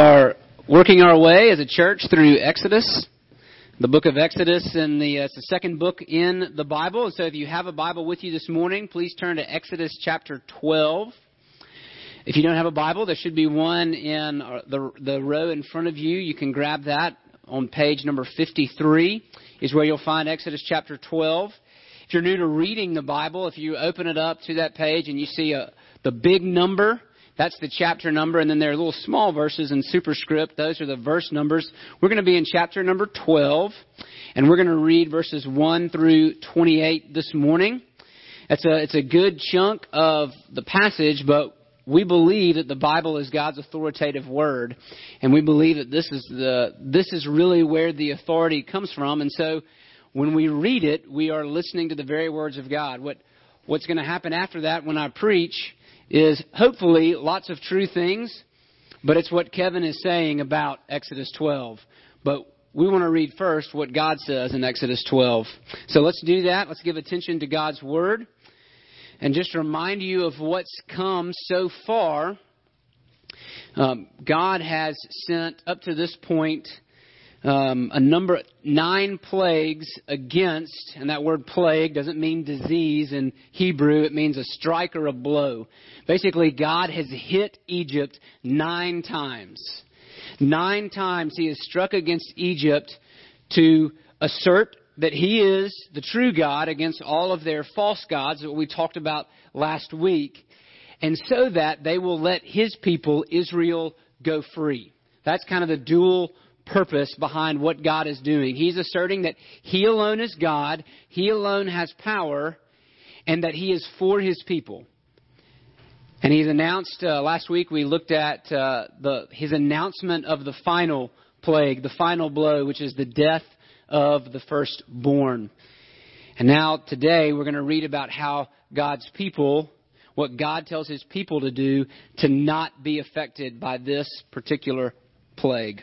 are working our way as a church through Exodus, the book of Exodus, and the, uh, it's the second book in the Bible. So if you have a Bible with you this morning, please turn to Exodus chapter 12. If you don't have a Bible, there should be one in uh, the, the row in front of you. You can grab that on page number 53 is where you'll find Exodus chapter 12. If you're new to reading the Bible, if you open it up to that page and you see a, the big number, that's the chapter number, and then there are little small verses in superscript. Those are the verse numbers. We're going to be in chapter number 12, and we're going to read verses 1 through 28 this morning. It's a, it's a good chunk of the passage, but we believe that the Bible is God's authoritative word, and we believe that this is the this is really where the authority comes from. And so, when we read it, we are listening to the very words of God. What what's going to happen after that when I preach is hopefully lots of true things, but it's what Kevin is saying about Exodus 12. But we want to read first what God says in Exodus 12. So let's do that. Let's give attention to God's Word. And just remind you of what's come so far. Um, God has sent up to this point um, a number nine plagues against, and that word plague doesn't mean disease in Hebrew. It means a strike or a blow. Basically, God has hit Egypt nine times. Nine times He has struck against Egypt to assert that He is the true God against all of their false gods, that we talked about last week, and so that they will let His people, Israel, go free. That's kind of the dual purpose behind what God is doing. He's asserting that He alone is God, He alone has power, and that He is for His people. And He's announced, uh, last week we looked at uh, the, His announcement of the final plague, the final blow, which is the death of the firstborn. And now today we're going to read about how God's people, what God tells His people to do to not be affected by this particular plague.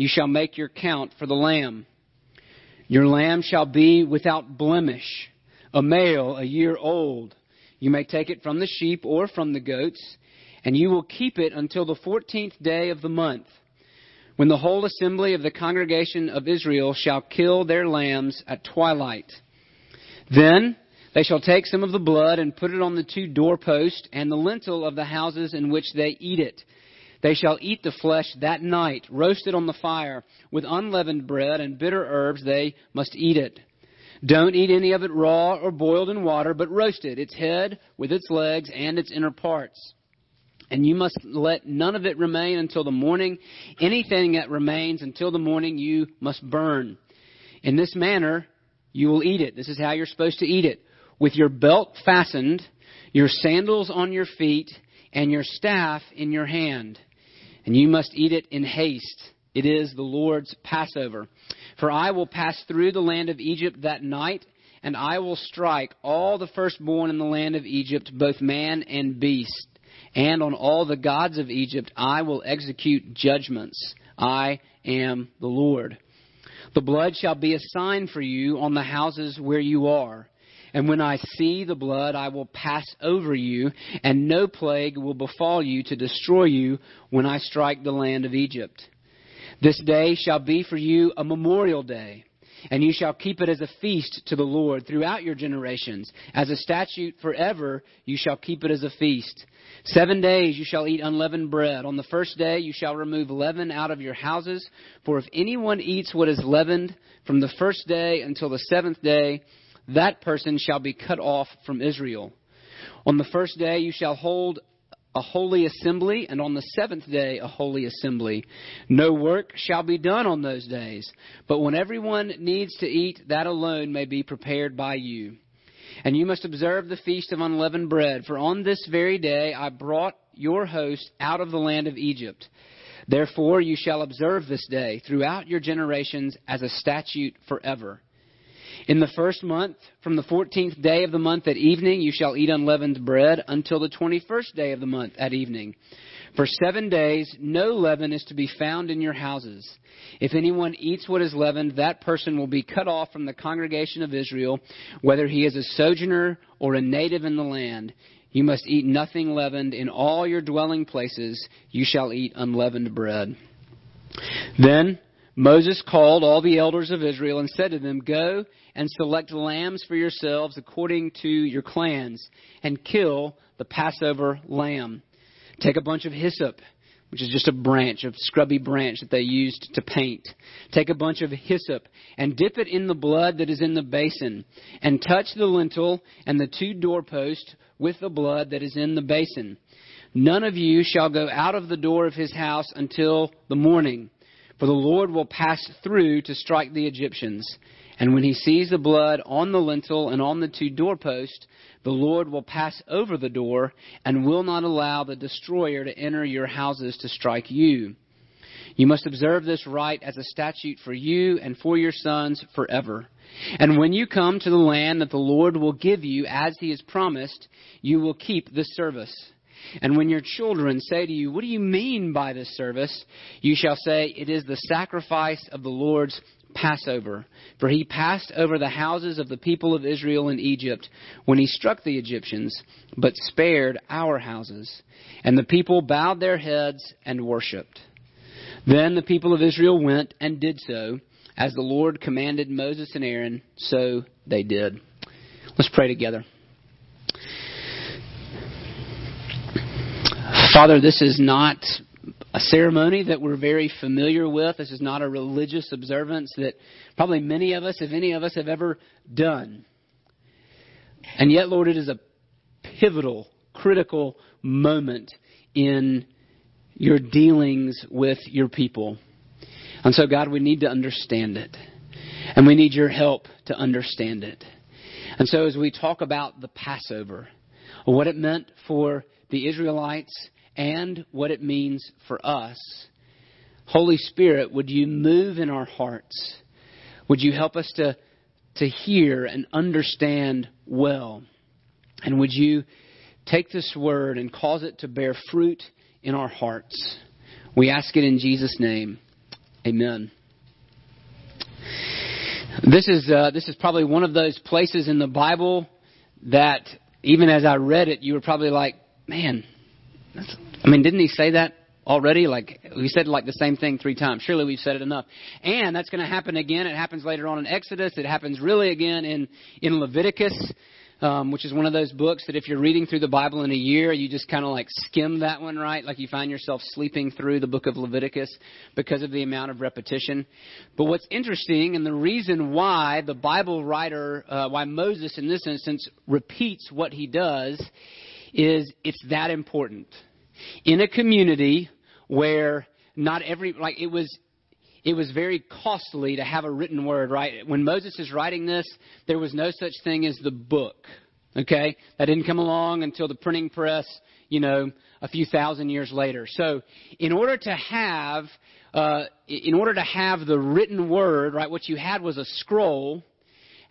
you shall make your count for the lamb. Your lamb shall be without blemish, a male, a year old. You may take it from the sheep or from the goats, and you will keep it until the fourteenth day of the month, when the whole assembly of the congregation of Israel shall kill their lambs at twilight. Then they shall take some of the blood and put it on the two doorposts and the lintel of the houses in which they eat it they shall eat the flesh that night, roasted on the fire, with unleavened bread and bitter herbs they must eat it. Don't eat any of it raw or boiled in water, but roast it, its head with its legs and its inner parts. And you must let none of it remain until the morning. Anything that remains until the morning you must burn. In this manner you will eat it. This is how you're supposed to eat it. With your belt fastened, your sandals on your feet, and your staff in your hand and you must eat it in haste. It is the Lord's Passover. For I will pass through the land of Egypt that night, and I will strike all the firstborn in the land of Egypt, both man and beast. And on all the gods of Egypt I will execute judgments. I am the Lord. The blood shall be a sign for you on the houses where you are. And when I see the blood, I will pass over you, and no plague will befall you to destroy you when I strike the land of Egypt. This day shall be for you a memorial day, and you shall keep it as a feast to the Lord throughout your generations. As a statute forever, you shall keep it as a feast. Seven days you shall eat unleavened bread. On the first day you shall remove leaven out of your houses. For if anyone eats what is leavened from the first day until the seventh day, that person shall be cut off from Israel. On the first day you shall hold a holy assembly, and on the seventh day a holy assembly. No work shall be done on those days, but when everyone needs to eat, that alone may be prepared by you. And you must observe the feast of unleavened bread, for on this very day I brought your host out of the land of Egypt. Therefore you shall observe this day throughout your generations as a statute forever. In the first month, from the fourteenth day of the month at evening, you shall eat unleavened bread until the twenty-first day of the month at evening. For seven days no leaven is to be found in your houses. If anyone eats what is leavened, that person will be cut off from the congregation of Israel, whether he is a sojourner or a native in the land. You must eat nothing leavened. In all your dwelling places you shall eat unleavened bread. Then Moses called all the elders of Israel and said to them, Go and select lambs for yourselves according to your clans, and kill the Passover lamb. Take a bunch of hyssop, which is just a branch, a scrubby branch that they used to paint. Take a bunch of hyssop and dip it in the blood that is in the basin, and touch the lintel and the two doorposts with the blood that is in the basin. None of you shall go out of the door of his house until the morning, for the Lord will pass through to strike the Egyptians. And when he sees the blood on the lintel and on the two doorposts, the Lord will pass over the door and will not allow the destroyer to enter your houses to strike you. You must observe this rite as a statute for you and for your sons forever. And when you come to the land that the Lord will give you as he has promised, you will keep this service. And when your children say to you, What do you mean by this service? You shall say, It is the sacrifice of the Lord's Passover. For he passed over the houses of the people of Israel in Egypt when he struck the Egyptians, but spared our houses. And the people bowed their heads and worshipped. Then the people of Israel went and did so, as the Lord commanded Moses and Aaron, so they did. Let's pray together. Father, this is not a ceremony that we're very familiar with. This is not a religious observance that probably many of us, if any of us, have ever done. And yet, Lord, it is a pivotal, critical moment in your dealings with your people. And so, God, we need to understand it. And we need your help to understand it. And so, as we talk about the Passover, what it meant for the Israelites and what it means for us. Holy Spirit, would you move in our hearts? Would you help us to, to hear and understand well? And would you take this word and cause it to bear fruit in our hearts? We ask it in Jesus' name. Amen. This is, uh, this is probably one of those places in the Bible that, even as I read it, you were probably like, man, that's, I mean, didn't he say that already? Like we said, like the same thing three times. Surely we've said it enough. And that's going to happen again. It happens later on in Exodus. It happens really again in in Leviticus. Um, which is one of those books that if you're reading through the Bible in a year, you just kind of like skim that one, right? Like you find yourself sleeping through the book of Leviticus because of the amount of repetition. But what's interesting, and the reason why the Bible writer, uh, why Moses in this instance repeats what he does, is it's that important in a community where not every like it was it was very costly to have a written word, right? When Moses is writing this, there was no such thing as the book. Okay? That didn't come along until the printing press, you know, a few thousand years later. So, in order to have uh, in order to have the written word, right, what you had was a scroll,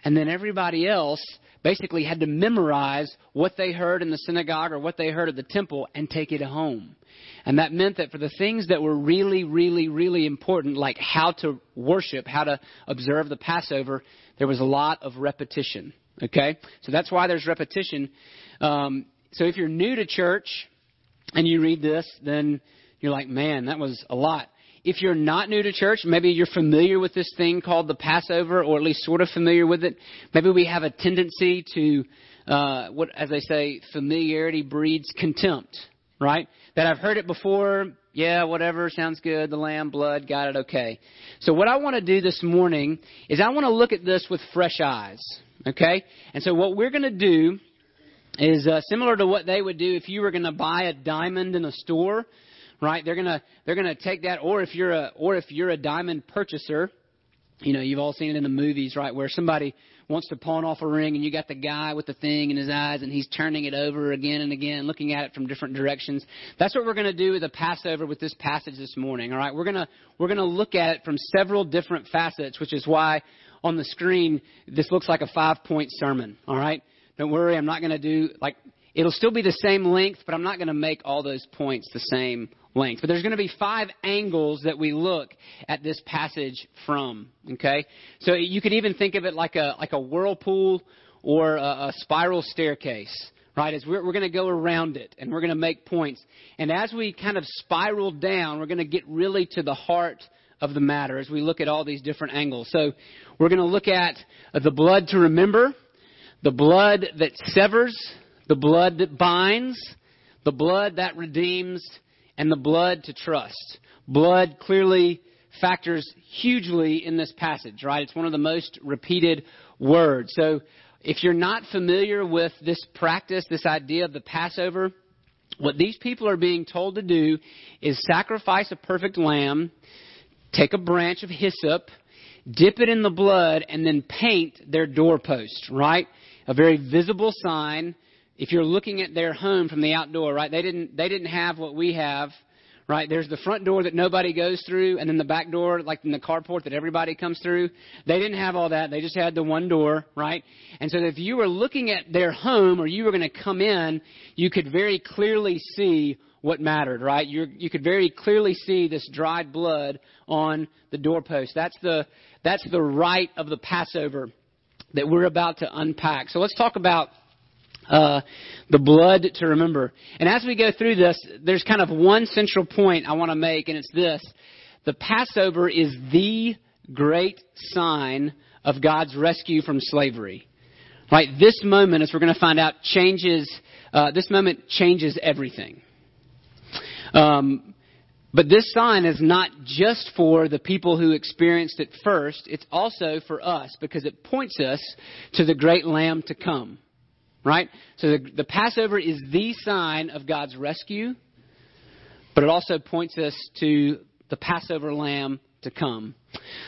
and then everybody else basically had to memorize what they heard in the synagogue or what they heard at the temple and take it home. And that meant that for the things that were really, really, really important, like how to worship, how to observe the Passover, there was a lot of repetition. Okay? So that's why there's repetition. Um, so if you're new to church and you read this, then you're like, man, that was a lot. If you're not new to church, maybe you're familiar with this thing called the Passover, or at least sort of familiar with it. Maybe we have a tendency to, uh, what, as they say, familiarity breeds contempt, right? That I've heard it before, yeah, whatever, sounds good, the lamb, blood, got it, okay. So what I want to do this morning is I want to look at this with fresh eyes, okay? And so what we're going to do is uh, similar to what they would do if you were going to buy a diamond in a store right? They're gonna they're gonna take that, or if you're a or if you're a diamond purchaser, you know, you've all seen it in the movies, right, where somebody wants to pawn off a ring and you got the guy with the thing in his eyes and he's turning it over again and again, looking at it from different directions. That's what we're to do with the Passover with this passage this morning, all right? We're to we're to look at it from several different facets, which is why on the screen this looks like a 5-point sermon, all right? Don't worry, I'm not going to do like it'll still be the same length, but I'm not going to make all those points the same length. But there's going to be five angles that we look at this passage from. Okay, so you could even think of it like a like a whirlpool or a, a spiral staircase. Right, as we're, we're going to go around it and we're going to make points. And as we kind of spiral down, we're going to get really to the heart of the matter as we look at all these different angles. So we're going to look at the blood to remember, the blood that severs, the blood that binds, the blood that redeems, and the blood to trust. Blood clearly factors hugely in this passage, right? It's one of the most repeated words. So if you're not familiar with this practice, this idea of the Passover, what these people are being told to do is sacrifice a perfect lamb, take a branch of hyssop, dip it in the blood, and then paint their doorpost, right? A very visible sign if you're looking at their home from the outdoor, right? They didn't they didn't have what we have, right? There's the front door that nobody goes through, and then the back door, like in the carport, that everybody comes through. They didn't have all that. They just had the one door, right? And so if you were looking at their home or you were going to come in, you could very clearly see what mattered, right? you you could very clearly see this dried blood on the doorpost. That's the that's the rite of the Passover that we're about to unpack. So let's talk about uh, the blood to remember. And as we go through this, there's kind of one central point I want to make, and it's this. The Passover is the great sign of God's rescue from slavery. Right? This moment, as we're going to find out, changes, uh, this moment changes everything. Um, but this sign is not just for the people who experienced it first, it's also for us because it points us to the great Lamb to come. Right? So the, the Passover is the sign of God's rescue, but it also points us to the Passover lamb to come.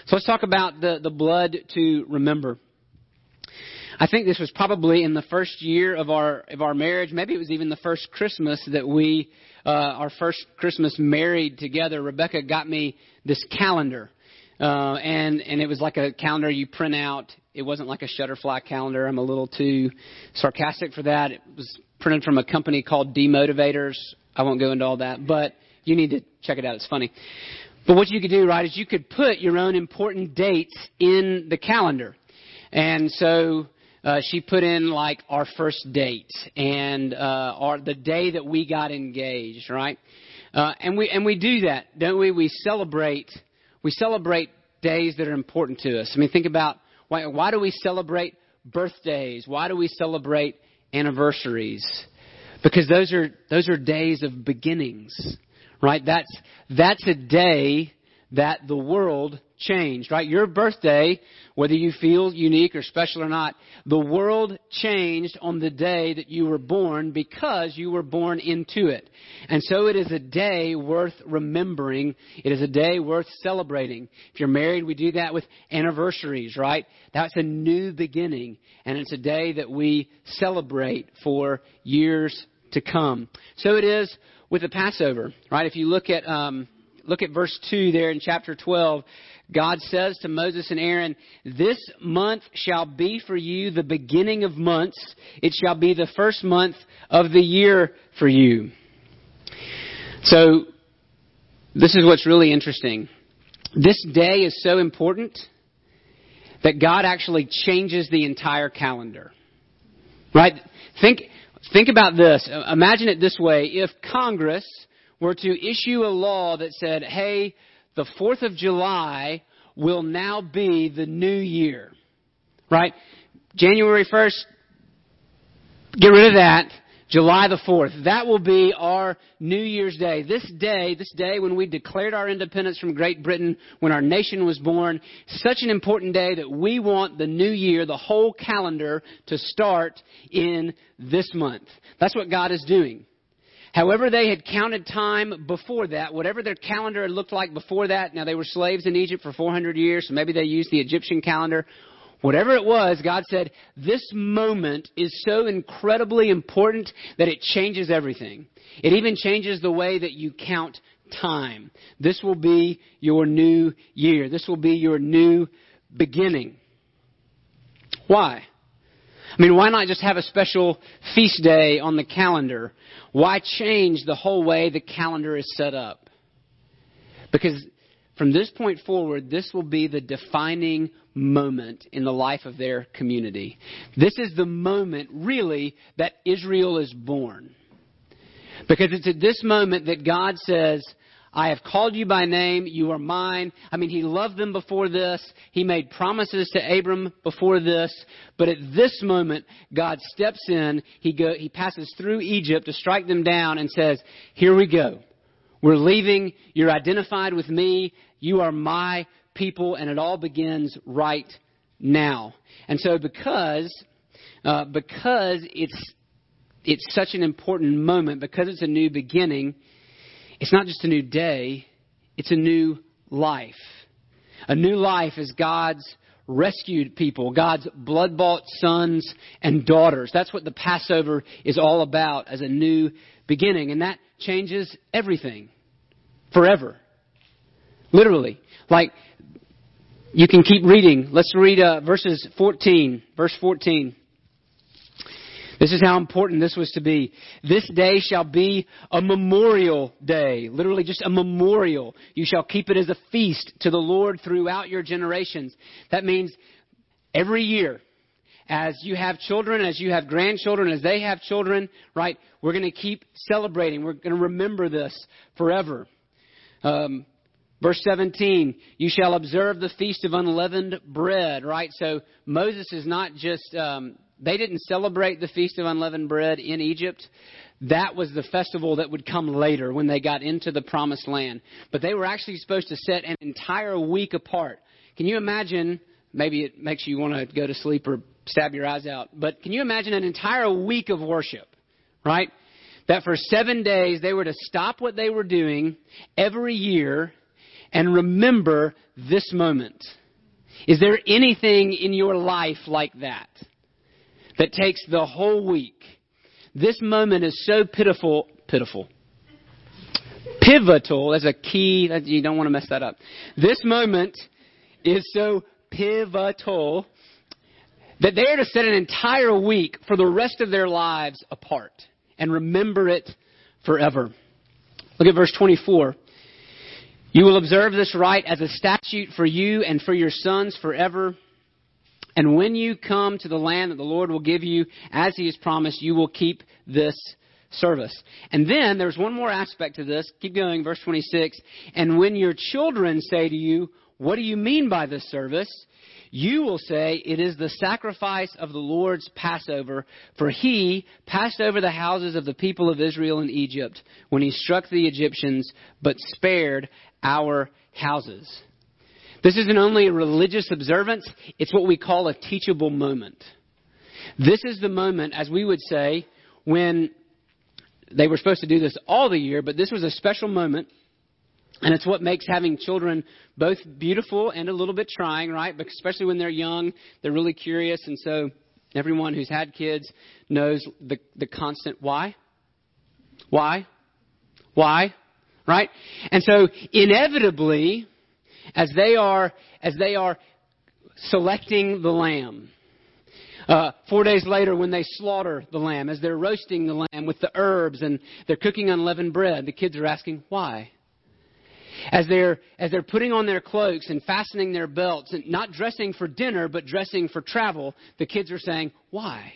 So let's talk about the, the blood to remember. I think this was probably in the first year of our of our marriage. Maybe it was even the first Christmas that we, uh, our first Christmas married together. Rebecca got me this calendar, uh, and and it was like a calendar you print out. It wasn't like a Shutterfly calendar. I'm a little too sarcastic for that. It was printed from a company called Demotivators. I won't go into all that, but you need to check it out. It's funny. But what you could do, right, is you could put your own important dates in the calendar. And so uh, she put in like our first date and uh, our the day that we got engaged, right? Uh, and we and we do that, don't we? We celebrate we celebrate days that are important to us. I mean, think about why, why do we celebrate birthdays? Why do we celebrate anniversaries? Because those are, those are days of beginnings, right? That's, that's a day that the world changed, right? Your birthday, whether you feel unique or special or not, the world changed on the day that you were born because you were born into it. And so it is a day worth remembering. It is a day worth celebrating. If you're married, we do that with anniversaries, right? That's a new beginning. And it's a day that we celebrate for years to come. So it is with the Passover, right? If you look at, um, look at verse 2 there in chapter 12. God says to Moses and Aaron, This month shall be for you the beginning of months. It shall be the first month of the year for you. So, this is what's really interesting. This day is so important that God actually changes the entire calendar. Right? Think, think about this. Imagine it this way. If Congress were to issue a law that said, hey, the 4th of July will now be the new year. Right? January 1st, get rid of that. July the 4th. That will be our New Year's Day. This day, this day when we declared our independence from Great Britain, when our nation was born, such an important day that we want the new year, the whole calendar, to start in this month. That's what God is doing. However, they had counted time before that, whatever their calendar had looked like before that. Now, they were slaves in Egypt for 400 years, so maybe they used the Egyptian calendar. Whatever it was, God said, this moment is so incredibly important that it changes everything. It even changes the way that you count time. This will be your new year. This will be your new beginning. Why? I mean, why not just have a special feast day on the calendar? Why change the whole way the calendar is set up? Because from this point forward, this will be the defining moment in the life of their community. This is the moment, really, that Israel is born. Because it's at this moment that God says, I have called you by name. You are mine. I mean, he loved them before this. He made promises to Abram before this. But at this moment, God steps in. He, go, he passes through Egypt to strike them down and says, Here we go. We're leaving. You're identified with me. You are my people. And it all begins right now. And so because, uh, because it's, it's such an important moment, because it's a new beginning, it's not just a new day, it's a new life. A new life as God's rescued people, God's blood bought sons and daughters. That's what the Passover is all about as a new beginning. And that changes everything forever. Literally. Like, you can keep reading. Let's read uh, verses 14. Verse 14. This is how important this was to be. This day shall be a memorial day. Literally just a memorial. You shall keep it as a feast to the Lord throughout your generations. That means every year, as you have children, as you have grandchildren, as they have children, right? We're going to keep celebrating. We're going to remember this forever. Um, Verse 17, you shall observe the feast of unleavened bread, right? So Moses is not just um, they didn't celebrate the Feast of Unleavened Bread in Egypt. That was the festival that would come later when they got into the promised land. But they were actually supposed to set an entire week apart. Can you imagine? Maybe it makes you want to go to sleep or stab your eyes out. But can you imagine an entire week of worship, right? That for seven days they were to stop what they were doing every year and remember this moment. Is there anything in your life like that? That takes the whole week. This moment is so pitiful, pitiful. Pivotal as a key, that you don't want to mess that up. This moment is so pivotal that they are to set an entire week for the rest of their lives apart and remember it forever. Look at verse 24. You will observe this rite as a statute for you and for your sons forever and when you come to the land that the Lord will give you, as He has promised, you will keep this service. And then there's one more aspect to this. Keep going, verse 26. And when your children say to you, What do you mean by this service? You will say, It is the sacrifice of the Lord's Passover, for He passed over the houses of the people of Israel in Egypt when He struck the Egyptians, but spared our houses. This isn't only a religious observance, it's what we call a teachable moment. This is the moment, as we would say, when they were supposed to do this all the year, but this was a special moment. And it's what makes having children both beautiful and a little bit trying, right? Because especially when they're young, they're really curious. And so everyone who's had kids knows the, the constant why? Why? Why? Right? And so inevitably, as they are, as they are selecting the lamb. Uh, four days later, when they slaughter the lamb, as they're roasting the lamb with the herbs and they're cooking unleavened bread, the kids are asking, why? As they're, as they're putting on their cloaks and fastening their belts and not dressing for dinner, but dressing for travel, the kids are saying, why?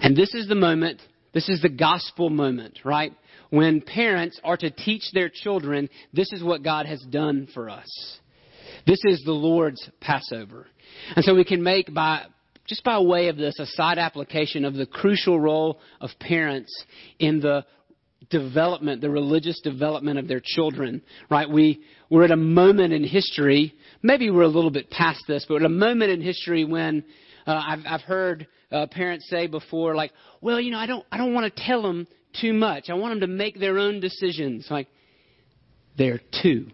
And this is the moment, this is the gospel moment, right? When parents are to teach their children, this is what God has done for us. This is the Lord's Passover. And so we can make by, just by way of this, a side application of the crucial role of parents in the development, the religious development of their children, right? We, we're at a moment in history, maybe we're a little bit past this, but at a moment in history when uh, I've, I've heard uh, parents say before, like, well, you know, I don't, I don't want to tell them too much. I want them to make their own decisions. Like, they're two.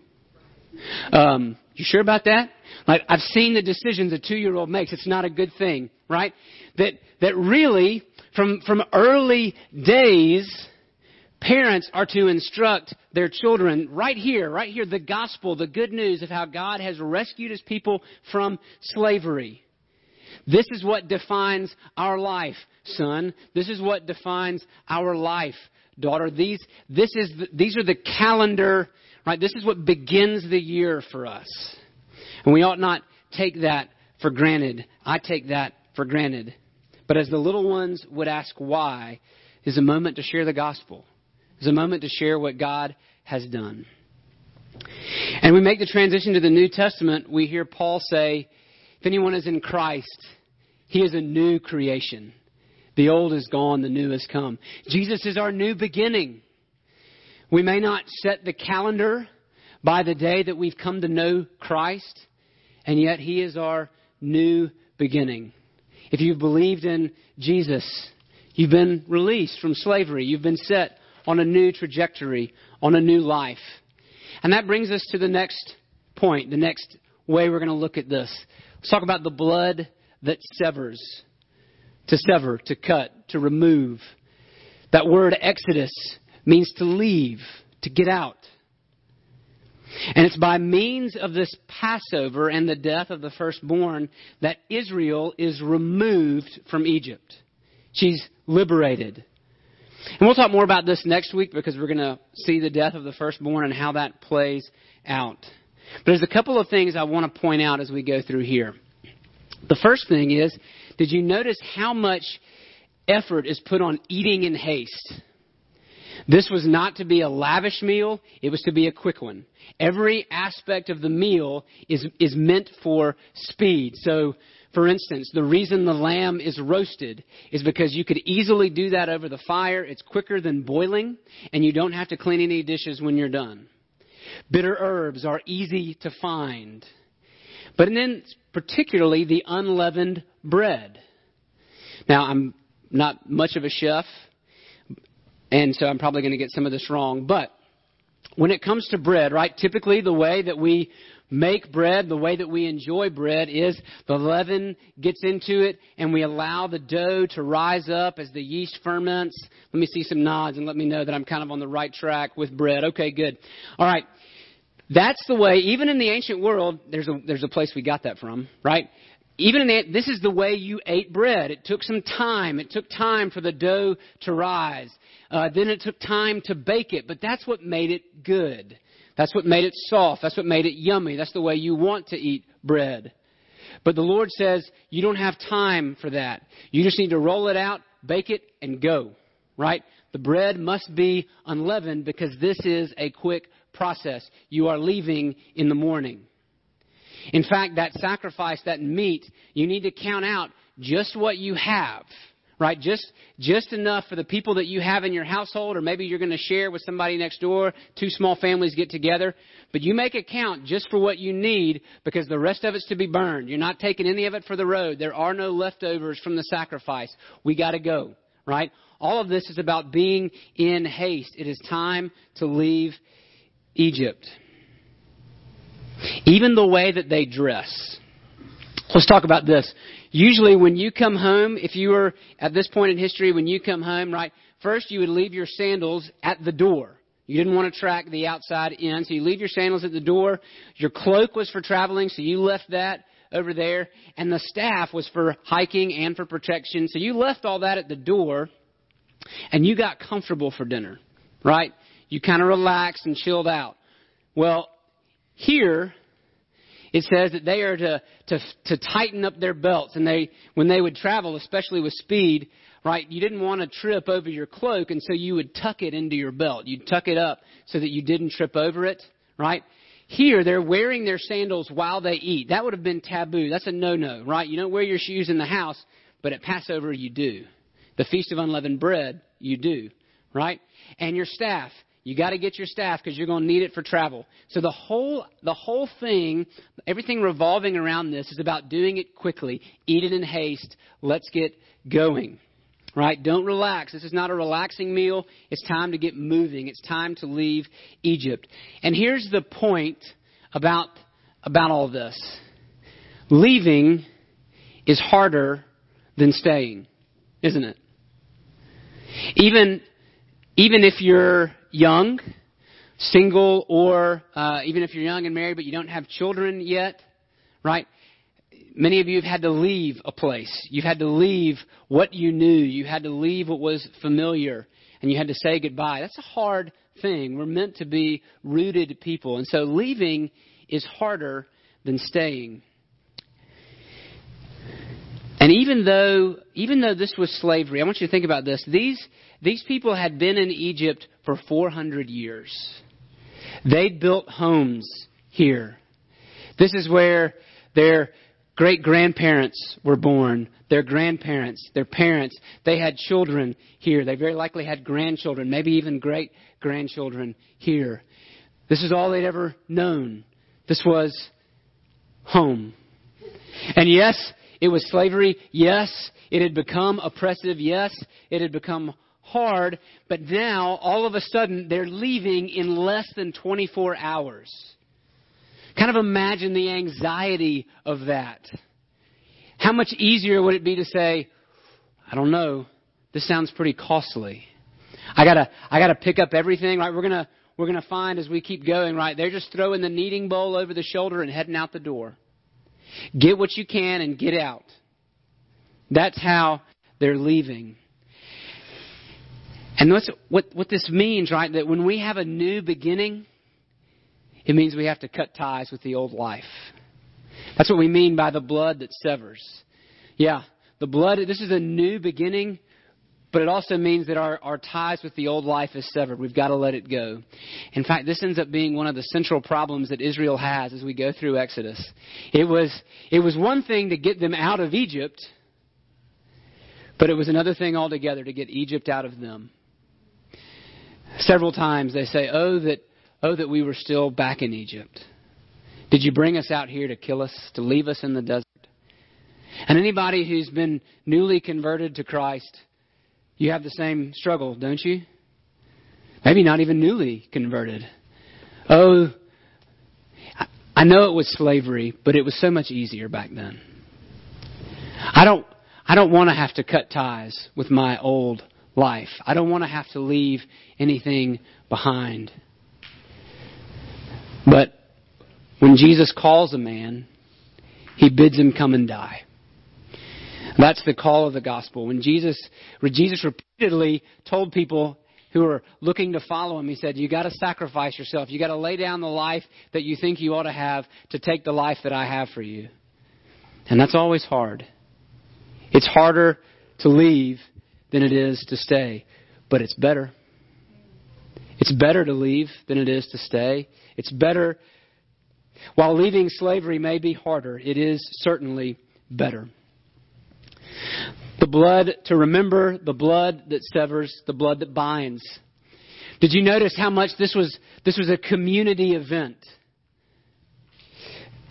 Um, you sure about that? Like, I've seen the decisions a two-year-old makes. It's not a good thing, right? That, that really, from, from early days, parents are to instruct their children right here, right here, the gospel, the good news of how God has rescued his people from slavery. This is what defines our life, son. This is what defines our life, daughter. These, this is the, these are the calendar, right? This is what begins the year for us. And we ought not take that for granted. I take that for granted. But as the little ones would ask why, is a moment to share the gospel. Is a moment to share what God has done. And we make the transition to the New Testament, we hear Paul say, if anyone is in Christ, he is a new creation. The old is gone, the new has come. Jesus is our new beginning. We may not set the calendar by the day that we've come to know Christ, and yet He is our new beginning. If you've believed in Jesus, you've been released from slavery. You've been set on a new trajectory, on a new life. And that brings us to the next point, the next way we're going to look at this. Let's talk about the blood that severs. To sever, to cut, to remove. That word exodus means to leave, to get out. And it's by means of this Passover and the death of the firstborn that Israel is removed from Egypt. She's liberated. And we'll talk more about this next week because we're going to see the death of the firstborn and how that plays out. But there's a couple of things I want to point out as we go through here. The first thing is, did you notice how much effort is put on eating in haste? This was not to be a lavish meal, it was to be a quick one. Every aspect of the meal is, is meant for speed. So, for instance, the reason the lamb is roasted is because you could easily do that over the fire. It's quicker than boiling, and you don't have to clean any dishes when you're done. Bitter herbs are easy to find. But then, particularly, the unleavened bread. Now, I'm not much of a chef, and so I'm probably going to get some of this wrong, but when it comes to bread, right, typically the way that we make bread, the way that we enjoy bread is the leaven gets into it and we allow the dough to rise up as the yeast ferments. Let me see some nods and let me know that I'm kind of on the right track with bread. Okay, good. All right. That's the way, even in the ancient world, there's a, there's a place we got that from, right? even in the, this is the way you ate bread. It took some time. It took time for the dough to rise. Uh, then it took time to bake it, but that's what made it good. That's what made it soft. That's what made it yummy. That's the way you want to eat bread. But the Lord says you don't have time for that. You just need to roll it out, bake it, and go. Right? The bread must be unleavened because this is a quick process. You are leaving in the morning. In fact, that sacrifice, that meat, you need to count out just what you have. Right? Just, just enough for the people that you have in your household, or maybe you're going to share with somebody next door. Two small families get together. But you make it count just for what you need because the rest of it's to be burned. You're not taking any of it for the road. There are no leftovers from the sacrifice. We got to go. Right? All of this is about being in haste. It is time to leave Egypt. Even the way that they dress. Let's talk about this. Usually, when you come home, if you were at this point in history, when you come home, right, first you would leave your sandals at the door. You didn't want to track the outside in, so you leave your sandals at the door. Your cloak was for traveling, so you left that over there. And the staff was for hiking and for protection, so you left all that at the door, and you got comfortable for dinner, right? You kind of relaxed and chilled out. Well, here, it says that they are to, to, to tighten up their belts. And they, when they would travel, especially with speed, right, you didn't want to trip over your cloak, and so you would tuck it into your belt. You'd tuck it up so that you didn't trip over it, right? Here, they're wearing their sandals while they eat. That would have been taboo. That's a no-no, right? You don't wear your shoes in the house, but at Passover, you do. The Feast of Unleavened Bread, you do, right? And your staff, you got to get your staff because you're going to need it for travel. So the whole the whole thing, everything revolving around this is about doing it quickly. Eat it in haste. Let's get going. Right? Don't relax. This is not a relaxing meal. It's time to get moving. It's time to leave Egypt. And here's the point about, about all this. Leaving is harder than staying, isn't it? Even, even if you're young, single, or uh, even if you're young and married but you don't have children yet, right? Many of you have had to leave a place. You've had to leave what you knew. You had to leave what was familiar. And you had to say goodbye. That's a hard thing. We're meant to be rooted people. And so leaving is harder than staying. And even though, even though this was slavery, I want you to think about this. These, these people had been in Egypt for 400 years. They'd built homes here. This is where their great grandparents were born, their grandparents, their parents. They had children here. They very likely had grandchildren, maybe even great grandchildren here. This is all they'd ever known. This was home. And yes, it was slavery. Yes, it had become oppressive. Yes, it had become hard. But now, all of a sudden, they're leaving in less than 24 hours. Kind of imagine the anxiety of that. How much easier would it be to say, I don't know, this sounds pretty costly. I gotta, I gotta pick up everything, right? We're gonna, we're gonna find as we keep going, right? They're just throwing the kneading bowl over the shoulder and heading out the door. Get what you can and get out. That's how they're leaving. And what's, what, what this means, right, that when we have a new beginning, it means we have to cut ties with the old life. That's what we mean by the blood that severs. Yeah, the blood, this is a new beginning, but it also means that our, our ties with the old life is severed. We've got to let it go. In fact, this ends up being one of the central problems that Israel has as we go through Exodus. It was, it was one thing to get them out of Egypt, but it was another thing altogether to get Egypt out of them. Several times they say, Oh, that, oh, that we were still back in Egypt. Did you bring us out here to kill us, to leave us in the desert? And anybody who's been newly converted to Christ, you have the same struggle, don't you? Maybe not even newly converted. Oh, I know it was slavery, but it was so much easier back then. I don't, I don't want to have to cut ties with my old life. I don't want to have to leave anything behind. But when Jesus calls a man, he bids him come and die. That's the call of the gospel. When Jesus, when Jesus repeatedly told people who were looking to follow him, he said, You got to sacrifice yourself. You got to lay down the life that you think you ought to have to take the life that I have for you. And that's always hard. It's harder to leave than it is to stay, but it's better. It's better to leave than it is to stay. It's better. While leaving slavery may be harder, it is certainly better. The blood to remember, the blood that severs, the blood that binds. Did you notice how much this was, this was a community event?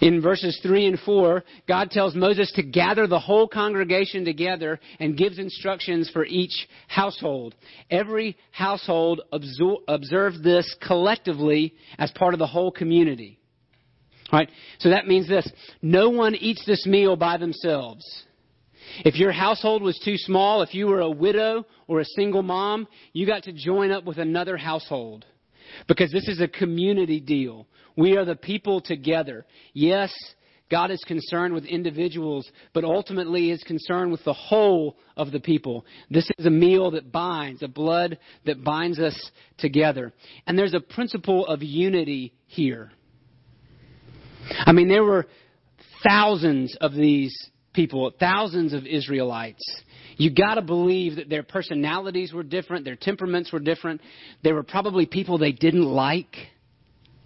In verses 3 and 4, God tells Moses to gather the whole congregation together and gives instructions for each household. Every household observed this collectively as part of the whole community. All right? So that means this no one eats this meal by themselves. If your household was too small, if you were a widow or a single mom, you got to join up with another household. Because this is a community deal. We are the people together. Yes, God is concerned with individuals, but ultimately is concerned with the whole of the people. This is a meal that binds, a blood that binds us together. And there's a principle of unity here. I mean, there were thousands of these people, thousands of Israelites. You got to believe that their personalities were different, their temperaments were different. They were probably people they didn't like,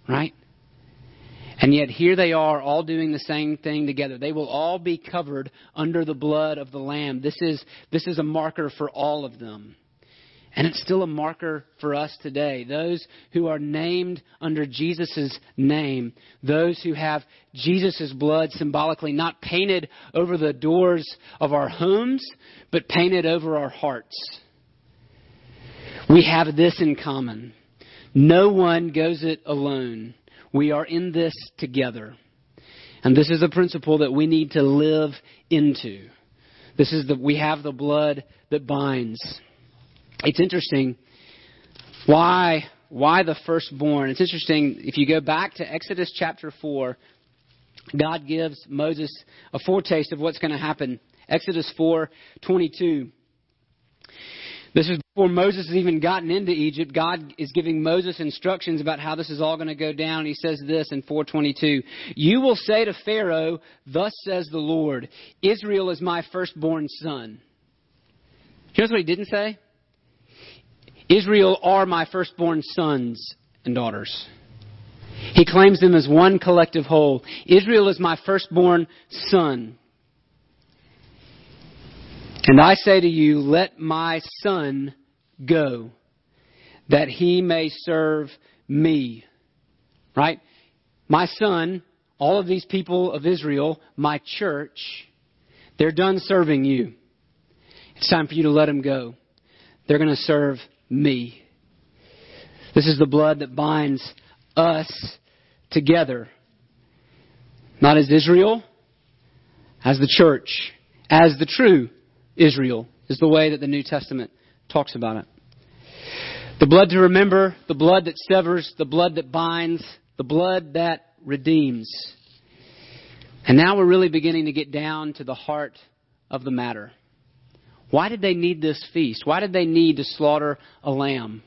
right? And yet here they are all doing the same thing together. They will all be covered under the blood of the lamb. This is this is a marker for all of them. And it's still a marker for us today. Those who are named under Jesus' name, those who have Jesus' blood symbolically not painted over the doors of our homes, but painted over our hearts. We have this in common. No one goes it alone. We are in this together. And this is a principle that we need to live into. This is the, we have the blood that binds it's interesting why why the firstborn. It's interesting if you go back to Exodus chapter 4, God gives Moses a foretaste of what's going to happen. Exodus 4:22. This is before Moses has even gotten into Egypt. God is giving Moses instructions about how this is all going to go down. He says this in 422. You will say to Pharaoh, Thus says the Lord, Israel is my firstborn son. Here's what he didn't say. Israel are my firstborn sons and daughters. He claims them as one collective whole. Israel is my firstborn son. And I say to you, let my son go, that he may serve me. Right? My son, all of these people of Israel, my church, they're done serving you. It's time for you to let them go. They're going to serve me. This is the blood that binds us together. Not as Israel, as the church, as the true Israel, is the way that the New Testament talks about it. The blood to remember, the blood that severs, the blood that binds, the blood that redeems. And now we're really beginning to get down to the heart of the matter. Why did they need this feast? Why did they need to slaughter a lamb?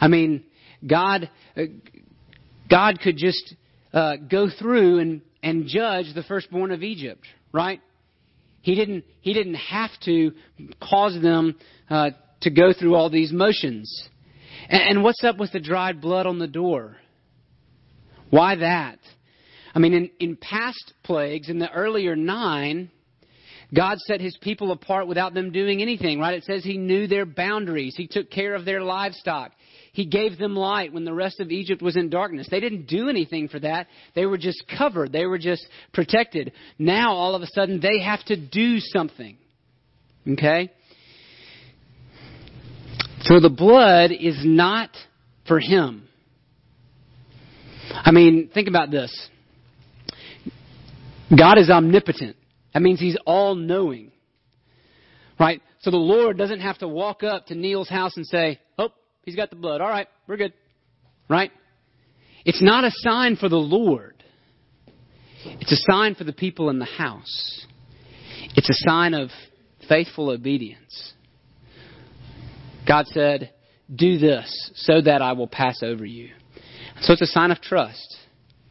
I mean, God, uh, God could just uh, go through and, and judge the firstborn of Egypt, right? He didn't, he didn't have to cause them uh, to go through all these motions. And, and what's up with the dried blood on the door? Why that? I mean, in, in past plagues, in the earlier nine, God set his people apart without them doing anything, right? It says he knew their boundaries. He took care of their livestock. He gave them light when the rest of Egypt was in darkness. They didn't do anything for that. They were just covered. They were just protected. Now, all of a sudden, they have to do something. Okay? So the blood is not for him. I mean, think about this. God is omnipotent. That means he's all knowing. Right? So the Lord doesn't have to walk up to Neil's house and say, Oh, he's got the blood. All right, we're good. Right? It's not a sign for the Lord. It's a sign for the people in the house. It's a sign of faithful obedience. God said, Do this so that I will pass over you. So it's a sign of trust,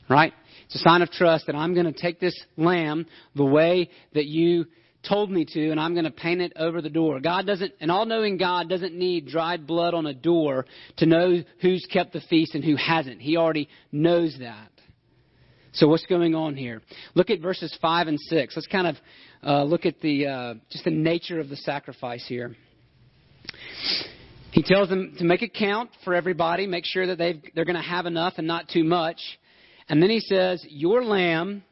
right? It's a sign of trust that I'm going to take this lamb the way that you told me to, and I'm going to paint it over the door. God doesn't, an all knowing God doesn't need dried blood on a door to know who's kept the feast and who hasn't. He already knows that. So what's going on here? Look at verses 5 and 6. Let's kind of uh, look at the, uh, just the nature of the sacrifice here. He tells them to make a count for everybody, make sure that they they're going to have enough and not too much. And then he says, Your lamb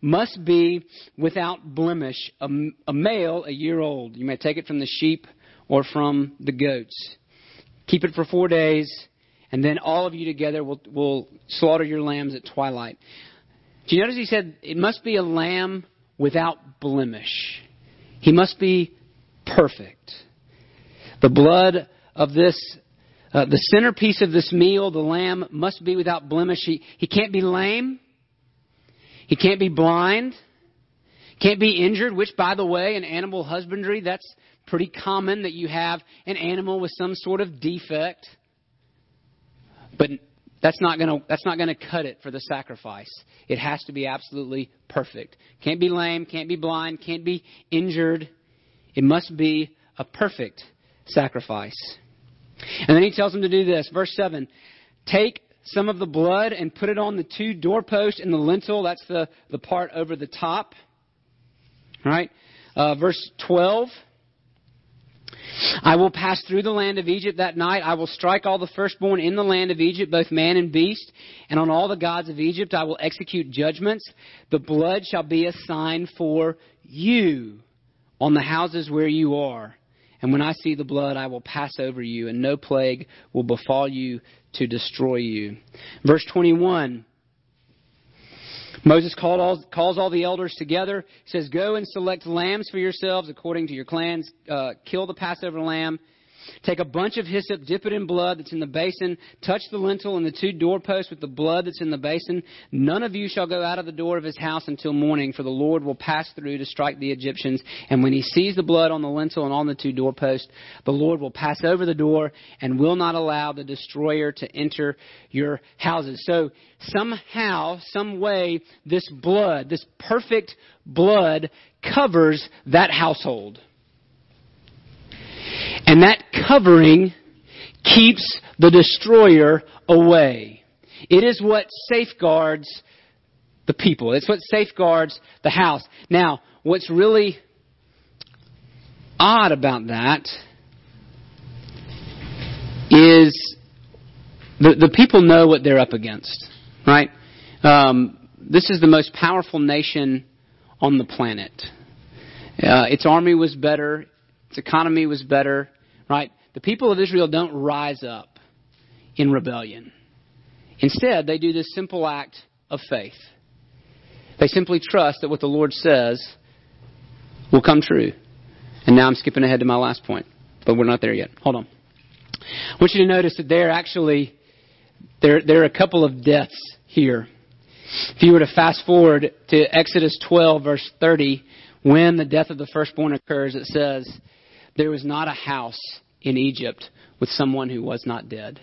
must be without blemish, a, a, male a year old. You may take it from the sheep or from the goats. Keep it for four days, and then all of you together will, will slaughter your lambs at twilight. Do you notice he said it must be a lamb without blemish? He must be perfect. The blood of this uh, the centerpiece of this meal, the lamb, must be without blemish. He, he can't be lame. He can't be blind. Can't be injured, which, by the way, in animal husbandry, that's pretty common that you have an animal with some sort of defect. But that's not going to that's not going to cut it for the sacrifice. It has to be absolutely perfect. Can't be lame, can't be blind, can't be injured. It must be a perfect sacrifice. And then he tells them to do this. Verse 7 Take some of the blood and put it on the two doorposts and the lintel. That's the, the part over the top. Right? Uh, verse 12. I will pass through the land of Egypt that night. I will strike all the firstborn in the land of Egypt, both man and beast, and on all the gods of Egypt I will execute judgments. The blood shall be a sign for you on the houses where you are. And when I see the blood, I will pass over you, and no plague will befall you to destroy you. Verse 21. Moses all, calls all the elders together. He says, Go and select lambs for yourselves according to your clans. Uh, kill the Passover lamb Take a bunch of hyssop, dip it in blood that's in the basin, touch the lintel and the two doorposts with the blood that's in the basin. None of you shall go out of the door of his house until morning, for the Lord will pass through to strike the Egyptians. And when he sees the blood on the lintel and on the two doorposts, the Lord will pass over the door and will not allow the destroyer to enter your houses. So somehow, some way, this blood, this perfect blood, covers that household. And that covering keeps the destroyer away. It is what safeguards the people. It's what safeguards the house. Now, what's really odd about that is the, the people know what they're up against, right? Um, this is the most powerful nation on the planet. Uh, its army was better, its economy was better, right? The people of Israel don't rise up in rebellion. Instead, they do this simple act of faith. They simply trust that what the Lord says will come true. And now I'm skipping ahead to my last point, but we're not there yet. Hold on. I want you to notice that there actually there there are a couple of deaths here. If you were to fast forward to Exodus 12 verse 30, when the death of the firstborn occurs, it says, "There was not a house in Egypt with someone who was not dead.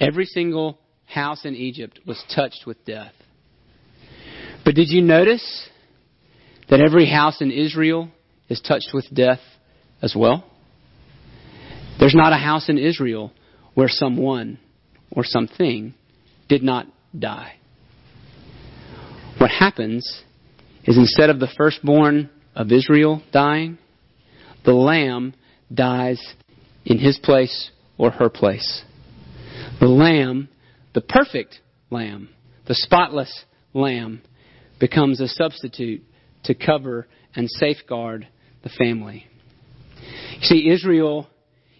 Every single house in Egypt was touched with death. But did you notice that every house in Israel is touched with death as well? There's not a house in Israel where someone or something did not die. What happens is instead of the firstborn of Israel dying, the lamb dies in his place or her place. The lamb, the perfect lamb, the spotless lamb, becomes a substitute to cover and safeguard the family. You see, Israel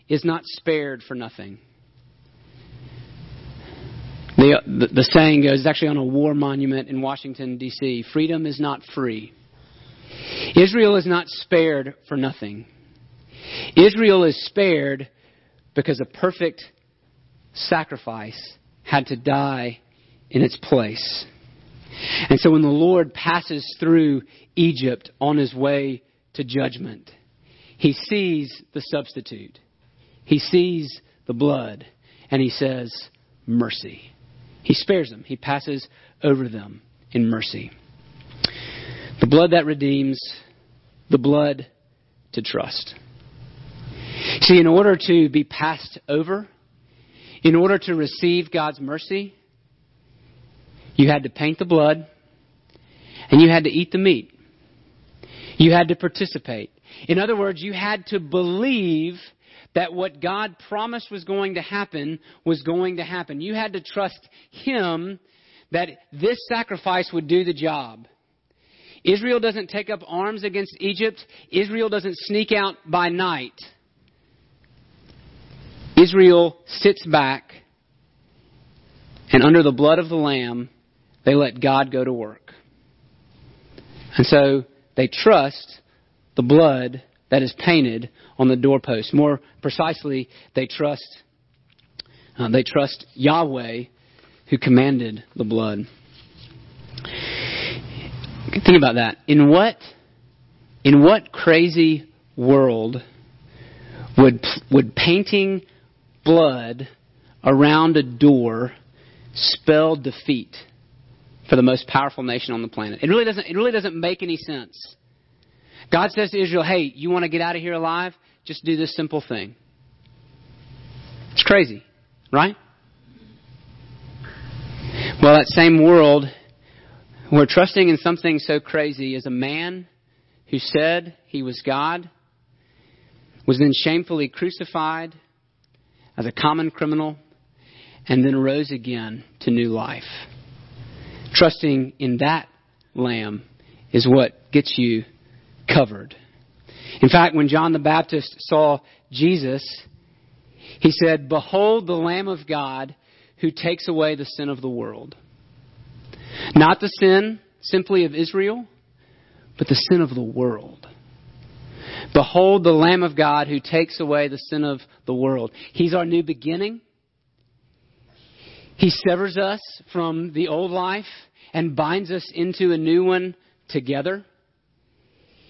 is not spared for nothing. The, the, the saying goes, actually on a war monument in Washington, D.C. Freedom is not free. Israel is not spared for nothing. Israel is spared because a perfect sacrifice had to die in its place. And so when the Lord passes through Egypt on his way to judgment, he sees the substitute. He sees the blood, and he says, Mercy. He spares them, he passes over them in mercy. The blood that redeems, the blood to trust. See, in order to be passed over, in order to receive God's mercy, you had to paint the blood and you had to eat the meat. You had to participate. In other words, you had to believe that what God promised was going to happen was going to happen. You had to trust Him that this sacrifice would do the job. Israel doesn't take up arms against Egypt. Israel doesn't sneak out by night. Israel sits back, and under the blood of the Lamb, they let God go to work. And so they trust the blood that is painted on the doorpost. More precisely, they trust uh, they trust Yahweh who commanded the blood. Think about that. In what in what crazy world would would painting blood around a door spelled defeat for the most powerful nation on the planet. It really doesn't, it really doesn't make any sense. God says to Israel, hey, you want to get out of here alive? Just do this simple thing. It's crazy, right? Well, that same world, we're trusting in something so crazy as a man who said he was God was then shamefully crucified as a common criminal, and then rose again to new life. Trusting in that lamb is what gets you covered. In fact, when John the Baptist saw Jesus, he said, Behold the Lamb of God who takes away the sin of the world. Not the sin simply of Israel, but the sin of the world. Behold the Lamb of God who takes away the sin of the world. He's our new beginning. He severs us from the old life and binds us into a new one together.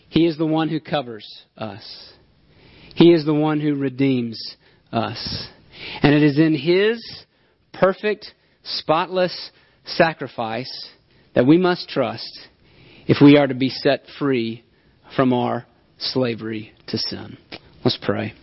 He is the one who covers us. He is the one who redeems us. And it is in His perfect, spotless sacrifice that we must trust if we are to be set free from our slavery to sin. Let's pray.